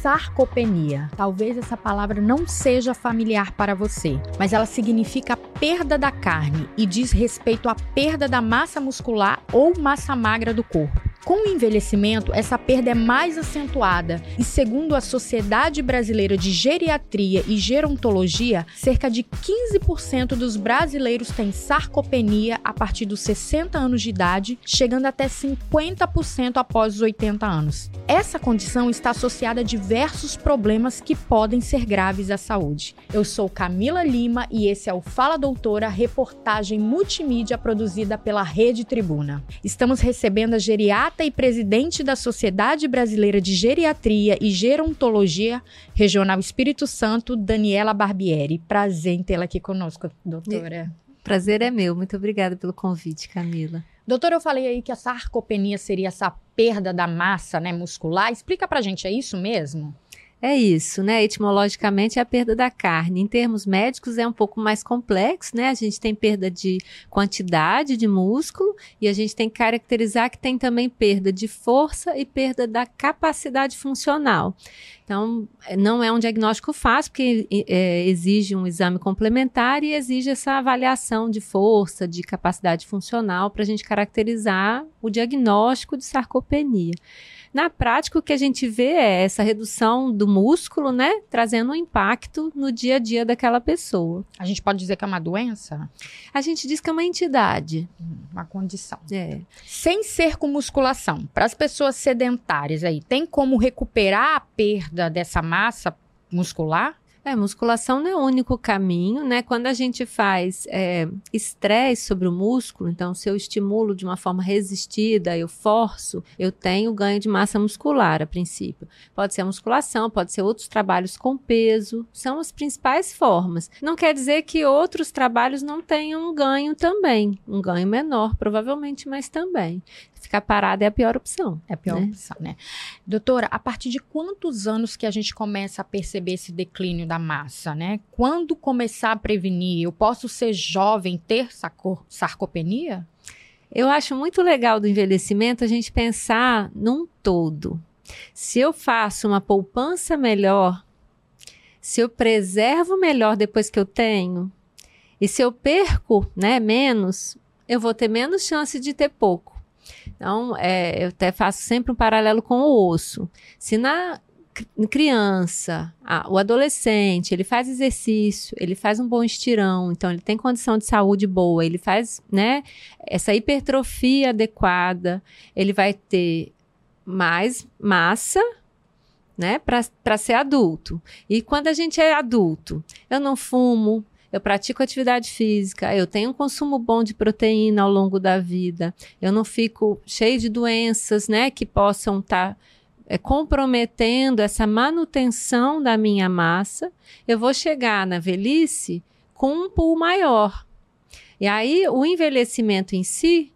Sarcopenia. Talvez essa palavra não seja familiar para você, mas ela significa perda da carne e diz respeito à perda da massa muscular ou massa magra do corpo. Com o envelhecimento, essa perda é mais acentuada e, segundo a Sociedade Brasileira de Geriatria e Gerontologia, cerca de 15% dos brasileiros têm sarcopenia a partir dos 60 anos de idade, chegando até 50% após os 80 anos. Essa condição está associada a diversos problemas que podem ser graves à saúde. Eu sou Camila Lima e esse é o Fala Doutora, reportagem multimídia produzida pela Rede Tribuna. Estamos recebendo a geriatra e presidente da Sociedade Brasileira de Geriatria e Gerontologia Regional Espírito Santo, Daniela Barbieri. Prazer em tê-la aqui conosco, doutora. Prazer é meu. Muito obrigada pelo convite, Camila. Doutora, eu falei aí que a sarcopenia seria essa perda da massa né, muscular. Explica pra gente, é isso mesmo? É isso, né? Etimologicamente é a perda da carne. Em termos médicos é um pouco mais complexo, né? A gente tem perda de quantidade de músculo e a gente tem que caracterizar que tem também perda de força e perda da capacidade funcional. Então, não é um diagnóstico fácil, porque é, exige um exame complementar e exige essa avaliação de força, de capacidade funcional para a gente caracterizar o diagnóstico de sarcopenia. Na prática, o que a gente vê é essa redução do músculo, né? Trazendo um impacto no dia a dia daquela pessoa. A gente pode dizer que é uma doença? A gente diz que é uma entidade. Hum, uma condição. É. Sem ser com musculação, para as pessoas sedentárias aí, tem como recuperar a perda dessa massa muscular? É, musculação não é o único caminho, né? Quando a gente faz é, estresse sobre o músculo, então se eu estimulo de uma forma resistida, eu forço, eu tenho ganho de massa muscular a princípio. Pode ser a musculação, pode ser outros trabalhos com peso, são as principais formas. Não quer dizer que outros trabalhos não tenham um ganho também, um ganho menor, provavelmente, mas também ficar parada é a pior opção. É a pior né? opção, né? Doutora, a partir de quantos anos que a gente começa a perceber esse declínio da massa, né? Quando começar a prevenir? Eu posso ser jovem, ter sarcopenia? Eu acho muito legal do envelhecimento a gente pensar num todo. Se eu faço uma poupança melhor, se eu preservo melhor depois que eu tenho, e se eu perco né, menos, eu vou ter menos chance de ter pouco. Então, é, eu até faço sempre um paralelo com o osso. Se na criança, o adolescente, ele faz exercício, ele faz um bom estirão, então ele tem condição de saúde boa, ele faz, né, essa hipertrofia adequada, ele vai ter mais massa, né, para ser adulto. E quando a gente é adulto, eu não fumo, eu pratico atividade física, eu tenho um consumo bom de proteína ao longo da vida, eu não fico cheio de doenças, né, que possam estar tá, é, comprometendo essa manutenção da minha massa, eu vou chegar na velhice com um pool maior. E aí o envelhecimento em si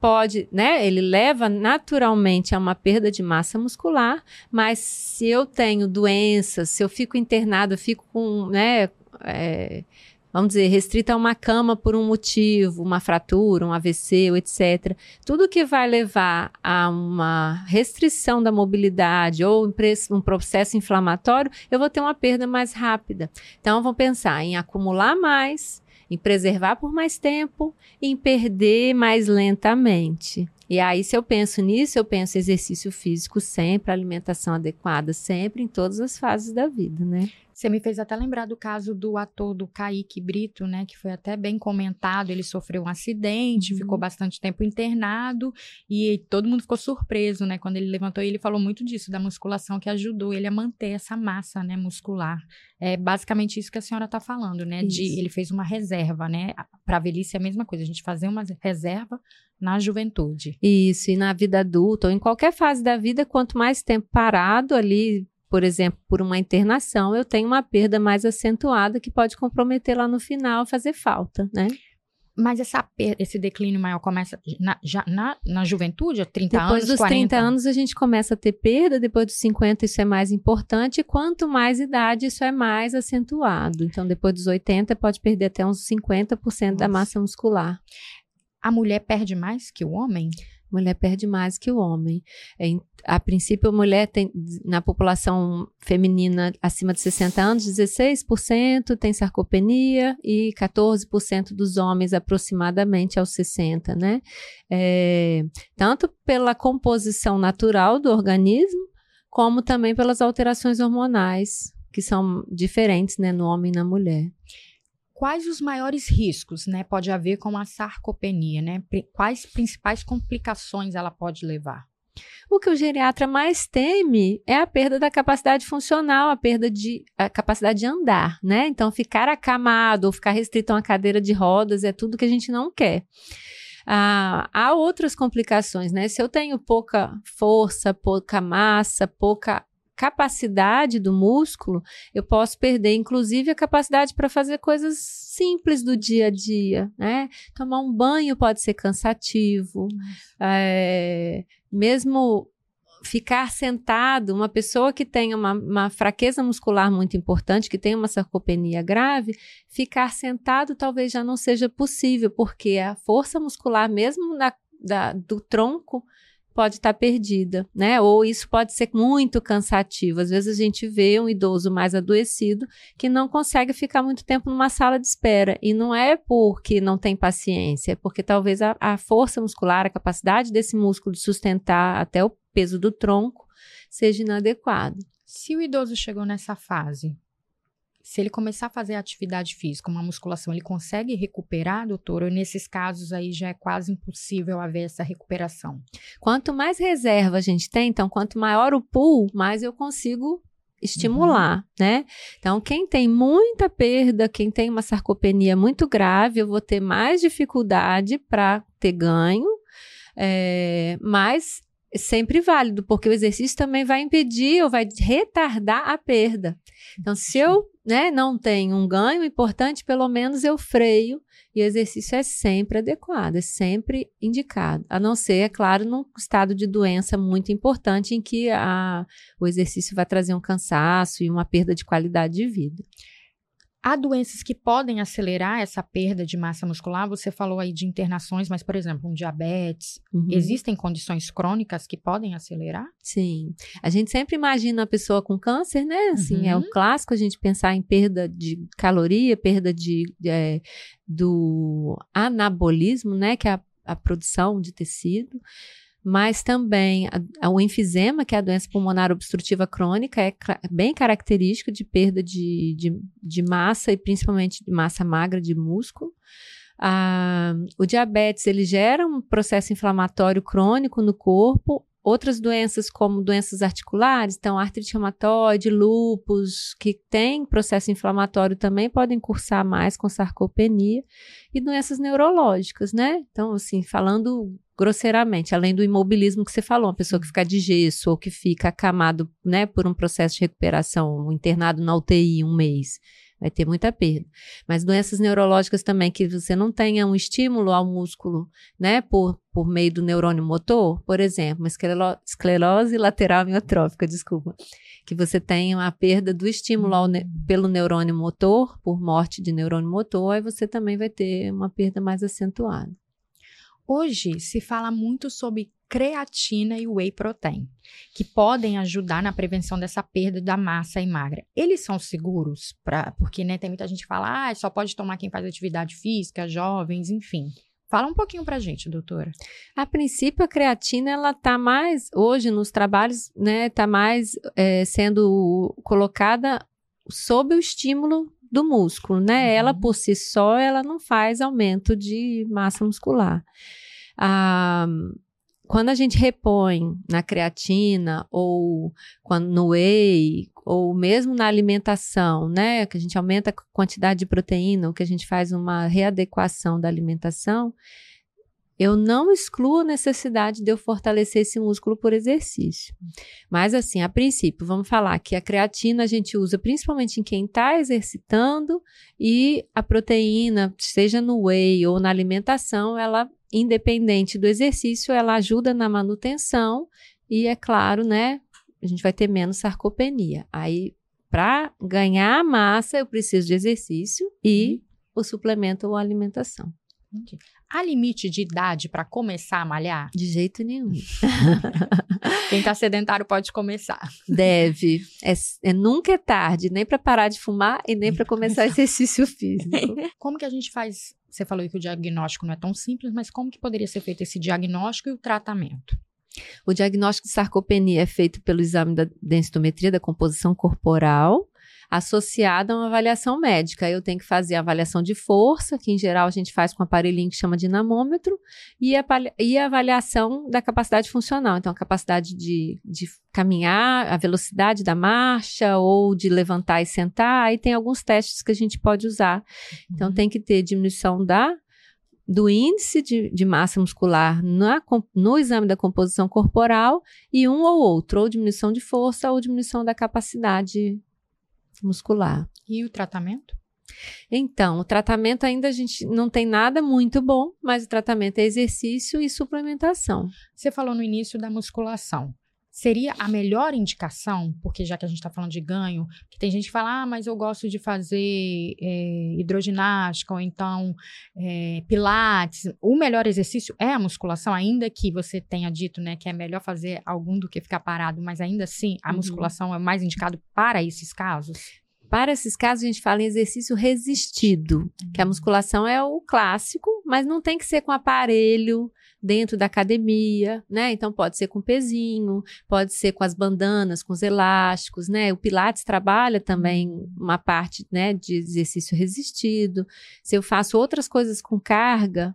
pode, né? Ele leva naturalmente a uma perda de massa muscular, mas se eu tenho doenças, se eu fico internado, eu fico com, né? É, vamos dizer, restrita a uma cama por um motivo, uma fratura, um AVC, etc. Tudo que vai levar a uma restrição da mobilidade ou um processo inflamatório, eu vou ter uma perda mais rápida. Então, vamos pensar em acumular mais, em preservar por mais tempo, em perder mais lentamente. E aí, se eu penso nisso, eu penso exercício físico sempre, alimentação adequada sempre, em todas as fases da vida, né? Você me fez até lembrar do caso do ator do Kaique Brito, né? Que foi até bem comentado. Ele sofreu um acidente, uhum. ficou bastante tempo internado e todo mundo ficou surpreso, né? Quando ele levantou, ele falou muito disso, da musculação que ajudou ele a manter essa massa, né? Muscular. É basicamente isso que a senhora está falando, né? De ele fez uma reserva, né? Para a velhice é a mesma coisa, a gente fazer uma reserva na juventude. Isso, e na vida adulta, ou em qualquer fase da vida, quanto mais tempo parado ali, por exemplo, por uma internação, eu tenho uma perda mais acentuada que pode comprometer lá no final, fazer falta, né? Mas essa, esse declínio maior começa na, já na, na juventude, 30 depois anos, Depois dos 30 anos a gente começa a ter perda, depois dos 50 isso é mais importante, e quanto mais idade isso é mais acentuado. Então depois dos 80 pode perder até uns 50% Nossa. da massa muscular. A mulher perde mais que o homem? Mulher perde mais que o homem. É, a princípio, a mulher tem, na população feminina acima de 60 anos, 16% tem sarcopenia e 14% dos homens aproximadamente aos 60, né? É, tanto pela composição natural do organismo, como também pelas alterações hormonais, que são diferentes, né, no homem e na mulher quais os maiores riscos, né, pode haver com a sarcopenia, né? Quais principais complicações ela pode levar? O que o geriatra mais teme é a perda da capacidade funcional, a perda de a capacidade de andar, né? Então, ficar acamado ou ficar restrito a uma cadeira de rodas é tudo que a gente não quer. Ah, há outras complicações, né? Se eu tenho pouca força, pouca massa, pouca capacidade do músculo, eu posso perder, inclusive, a capacidade para fazer coisas simples do dia a dia, né? Tomar um banho pode ser cansativo, é, mesmo ficar sentado, uma pessoa que tem uma, uma, fraqueza muscular muito importante, que tem uma sarcopenia grave, ficar sentado talvez já não seja possível, porque a força muscular, mesmo na, da, do tronco, pode estar perdida, né? Ou isso pode ser muito cansativo. Às vezes a gente vê um idoso mais adoecido que não consegue ficar muito tempo numa sala de espera. E não é porque não tem paciência, é porque talvez a, a força muscular, a capacidade desse músculo de sustentar até o peso do tronco seja inadequado. Se o idoso chegou nessa fase, se ele começar a fazer atividade física, uma musculação, ele consegue recuperar, doutor? Ou nesses casos aí já é quase impossível haver essa recuperação? Quanto mais reserva a gente tem, então quanto maior o pool, mais eu consigo estimular, uhum. né? Então, quem tem muita perda, quem tem uma sarcopenia muito grave, eu vou ter mais dificuldade para ter ganho, é, mas sempre válido, porque o exercício também vai impedir ou vai retardar a perda. Então, se eu né, não tenho um ganho importante, pelo menos eu freio e o exercício é sempre adequado, é sempre indicado. A não ser, é claro, num estado de doença muito importante em que a, o exercício vai trazer um cansaço e uma perda de qualidade de vida. Há doenças que podem acelerar essa perda de massa muscular. Você falou aí de internações, mas, por exemplo, um diabetes. Uhum. Existem condições crônicas que podem acelerar? Sim. A gente sempre imagina a pessoa com câncer, né? Assim, uhum. é o uhum. clássico a gente pensar em perda de caloria, perda de, é, do anabolismo, né? Que é a, a produção de tecido mas também o enfisema, que é a doença pulmonar obstrutiva crônica, é bem característica de perda de, de, de, massa e principalmente de massa magra de músculo. Ah, o diabetes ele gera um processo inflamatório crônico no corpo. Outras doenças, como doenças articulares, então artrite reumatoide, lúpus, que tem processo inflamatório também podem cursar mais com sarcopenia, e doenças neurológicas, né? Então, assim, falando grosseiramente, além do imobilismo que você falou, uma pessoa que fica de gesso ou que fica acamado, né, por um processo de recuperação, internado na UTI um mês, vai ter muita perda. Mas doenças neurológicas também, que você não tenha um estímulo ao músculo, né, por, por meio do neurônio motor, por exemplo, uma esclerose lateral miotrófica, desculpa, que você tenha uma perda do estímulo ne pelo neurônio motor, por morte de neurônio motor, aí você também vai ter uma perda mais acentuada. Hoje se fala muito sobre creatina e whey protein, que podem ajudar na prevenção dessa perda da massa e magra. Eles são seguros para, porque né, tem muita gente que fala, ah, só pode tomar quem faz atividade física, jovens, enfim. Fala um pouquinho pra gente, doutora. A princípio, a creatina, ela tá mais, hoje nos trabalhos, né, tá mais é, sendo colocada sob o estímulo do músculo, né? Uhum. Ela por si só, ela não faz aumento de massa muscular. Ah, quando a gente repõe na creatina ou quando, no whey ou mesmo na alimentação, né, que a gente aumenta a quantidade de proteína, ou que a gente faz uma readequação da alimentação, eu não excluo a necessidade de eu fortalecer esse músculo por exercício. Mas, assim, a princípio, vamos falar que a creatina a gente usa principalmente em quem está exercitando e a proteína, seja no whey ou na alimentação, ela, independente do exercício, ela ajuda na manutenção e, é claro, né, a gente vai ter menos sarcopenia. Aí, para ganhar massa, eu preciso de exercício e uhum. o suplemento ou alimentação. Entendi. Há limite de idade para começar a malhar? De jeito nenhum. Quem está sedentário pode começar. Deve. É, é nunca é tarde, nem para parar de fumar e nem para começar exercício físico. Como que a gente faz? Você falou que o diagnóstico não é tão simples, mas como que poderia ser feito esse diagnóstico e o tratamento? O diagnóstico de sarcopenia é feito pelo exame da densitometria da composição corporal associada a uma avaliação médica. Eu tenho que fazer a avaliação de força, que em geral a gente faz com um aparelhinho que chama dinamômetro, e a, e a avaliação da capacidade funcional. Então, a capacidade de, de caminhar, a velocidade da marcha, ou de levantar e sentar. Aí tem alguns testes que a gente pode usar. Então, uhum. tem que ter diminuição da do índice de, de, massa muscular na, no exame da composição corporal e um ou outro, ou diminuição de força ou diminuição da capacidade muscular. E o tratamento? Então, o tratamento ainda a gente não tem nada muito bom, mas o tratamento é exercício e suplementação. Você falou no início da musculação. Seria a melhor indicação, porque já que a gente está falando de ganho, que tem gente que fala, ah, mas eu gosto de fazer é, hidroginástica ou então é, pilates. O melhor exercício é a musculação, ainda que você tenha dito né, que é melhor fazer algum do que ficar parado, mas ainda assim a uhum. musculação é mais indicado para esses casos? Para esses casos, a gente fala em exercício resistido, uhum. que a musculação é o clássico, mas não tem que ser com aparelho, dentro da academia, né? Então pode ser com pezinho, pode ser com as bandanas, com os elásticos, né? O Pilates trabalha também uma parte, né, de exercício resistido. Se eu faço outras coisas com carga,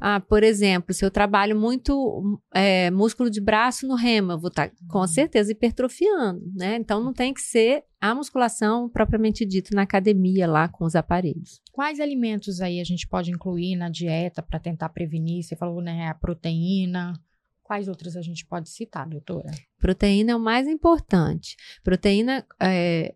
ah, por exemplo, se eu trabalho muito é, músculo de braço no remo, eu vou estar tá, com uhum. certeza hipertrofiando, né? Então não tem que ser a musculação propriamente dita na academia lá com os aparelhos. Quais alimentos aí a gente pode incluir na dieta para tentar prevenir? Você falou, né, a proteína. Quais outras a gente pode citar, doutora? Proteína é o mais importante. Proteína é,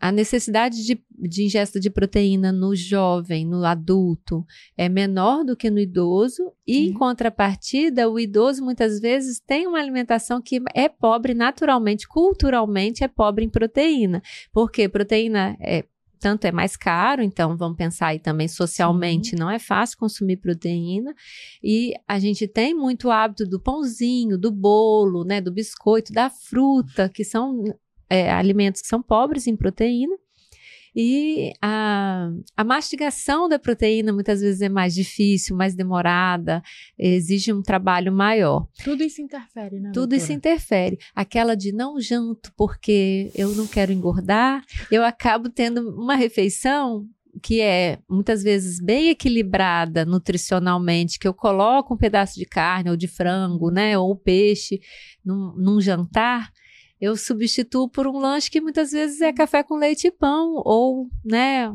a necessidade de, de, ingesta de proteína no jovem, no adulto, é menor do que no idoso, e em contrapartida, o idoso muitas vezes tem uma alimentação que é pobre naturalmente, culturalmente é pobre em proteína. Porque proteína é tanto é mais caro, então vamos pensar aí também socialmente, Sim. não é fácil consumir proteína. E a gente tem muito hábito do pãozinho, do bolo, né, do biscoito, da fruta, que são é, alimentos que são pobres em proteína. E a, a mastigação da proteína muitas vezes é mais difícil, mais demorada, exige um trabalho maior. Tudo isso interfere, né? Tudo doutora? isso interfere. Aquela de não janto porque eu não quero engordar, eu acabo tendo uma refeição que é muitas vezes bem equilibrada nutricionalmente, que eu coloco um pedaço de carne ou de frango, né, ou peixe num, num jantar eu substituo por um lanche que muitas vezes é café com leite e pão, ou, né,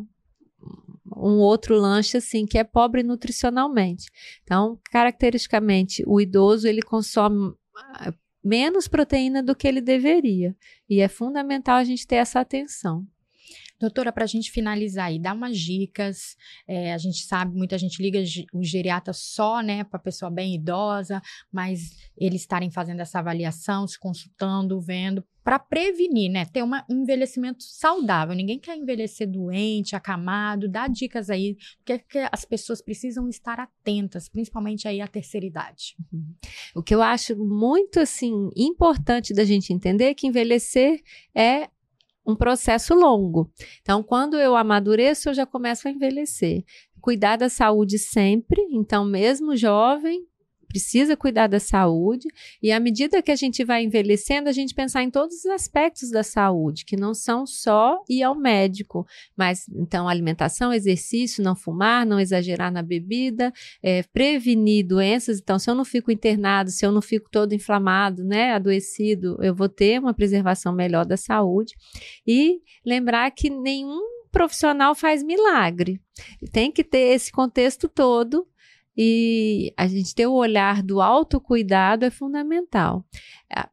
um outro lanche assim que é pobre nutricionalmente. Então, caracteristicamente, o idoso ele consome ah, menos proteína do que ele deveria, e é fundamental a gente ter essa atenção. Doutora, para a gente finalizar aí, dá umas dicas. É, a gente sabe, muita gente liga o geriatra só, né, para pessoa bem idosa, mas eles estarem fazendo essa avaliação, se consultando, vendo, para prevenir, né, ter uma, um envelhecimento saudável. Ninguém quer envelhecer doente, acamado. Dá dicas aí, que, que as pessoas precisam estar atentas, principalmente aí à terceira idade. Uhum. O que eu acho muito, assim, importante da gente entender é que envelhecer é um processo longo. Então, quando eu amadureço, eu já começo a envelhecer. Cuidar da saúde sempre, então, mesmo jovem, precisa cuidar da saúde e à medida que a gente vai envelhecendo, a gente pensar em todos os aspectos da saúde, que não são só ir ao médico, mas então alimentação, exercício, não fumar, não exagerar na bebida, é, prevenir doenças. Então, se eu não fico internado, se eu não fico todo inflamado, né, adoecido, eu vou ter uma preservação melhor da saúde e lembrar que nenhum profissional faz milagre. Tem que ter esse contexto todo e a gente ter o olhar do autocuidado é fundamental.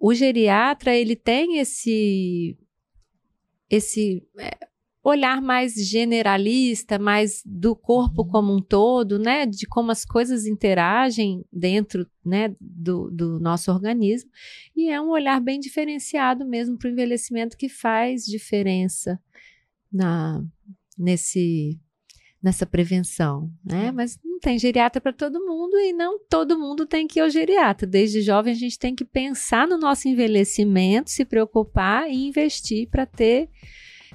O geriatra, ele tem esse esse é, olhar mais generalista, mais do corpo uhum. como um todo, né, de como as coisas interagem dentro, né, do, do nosso organismo, e é um olhar bem diferenciado mesmo para o envelhecimento que faz diferença na nesse nessa prevenção, né? Mas não tem geriatra para todo mundo e não todo mundo tem que ir ao geriatra. Desde jovem a gente tem que pensar no nosso envelhecimento, se preocupar e investir para ter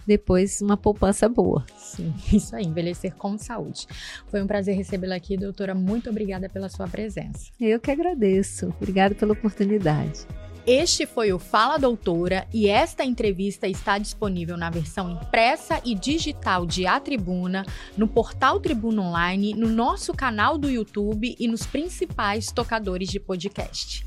depois uma poupança boa. Sim, isso aí, envelhecer com saúde. Foi um prazer recebê-la aqui, doutora. Muito obrigada pela sua presença. Eu que agradeço. Obrigada pela oportunidade. Este foi o Fala Doutora e esta entrevista está disponível na versão impressa e digital de A Tribuna, no portal Tribuna Online, no nosso canal do YouTube e nos principais tocadores de podcast.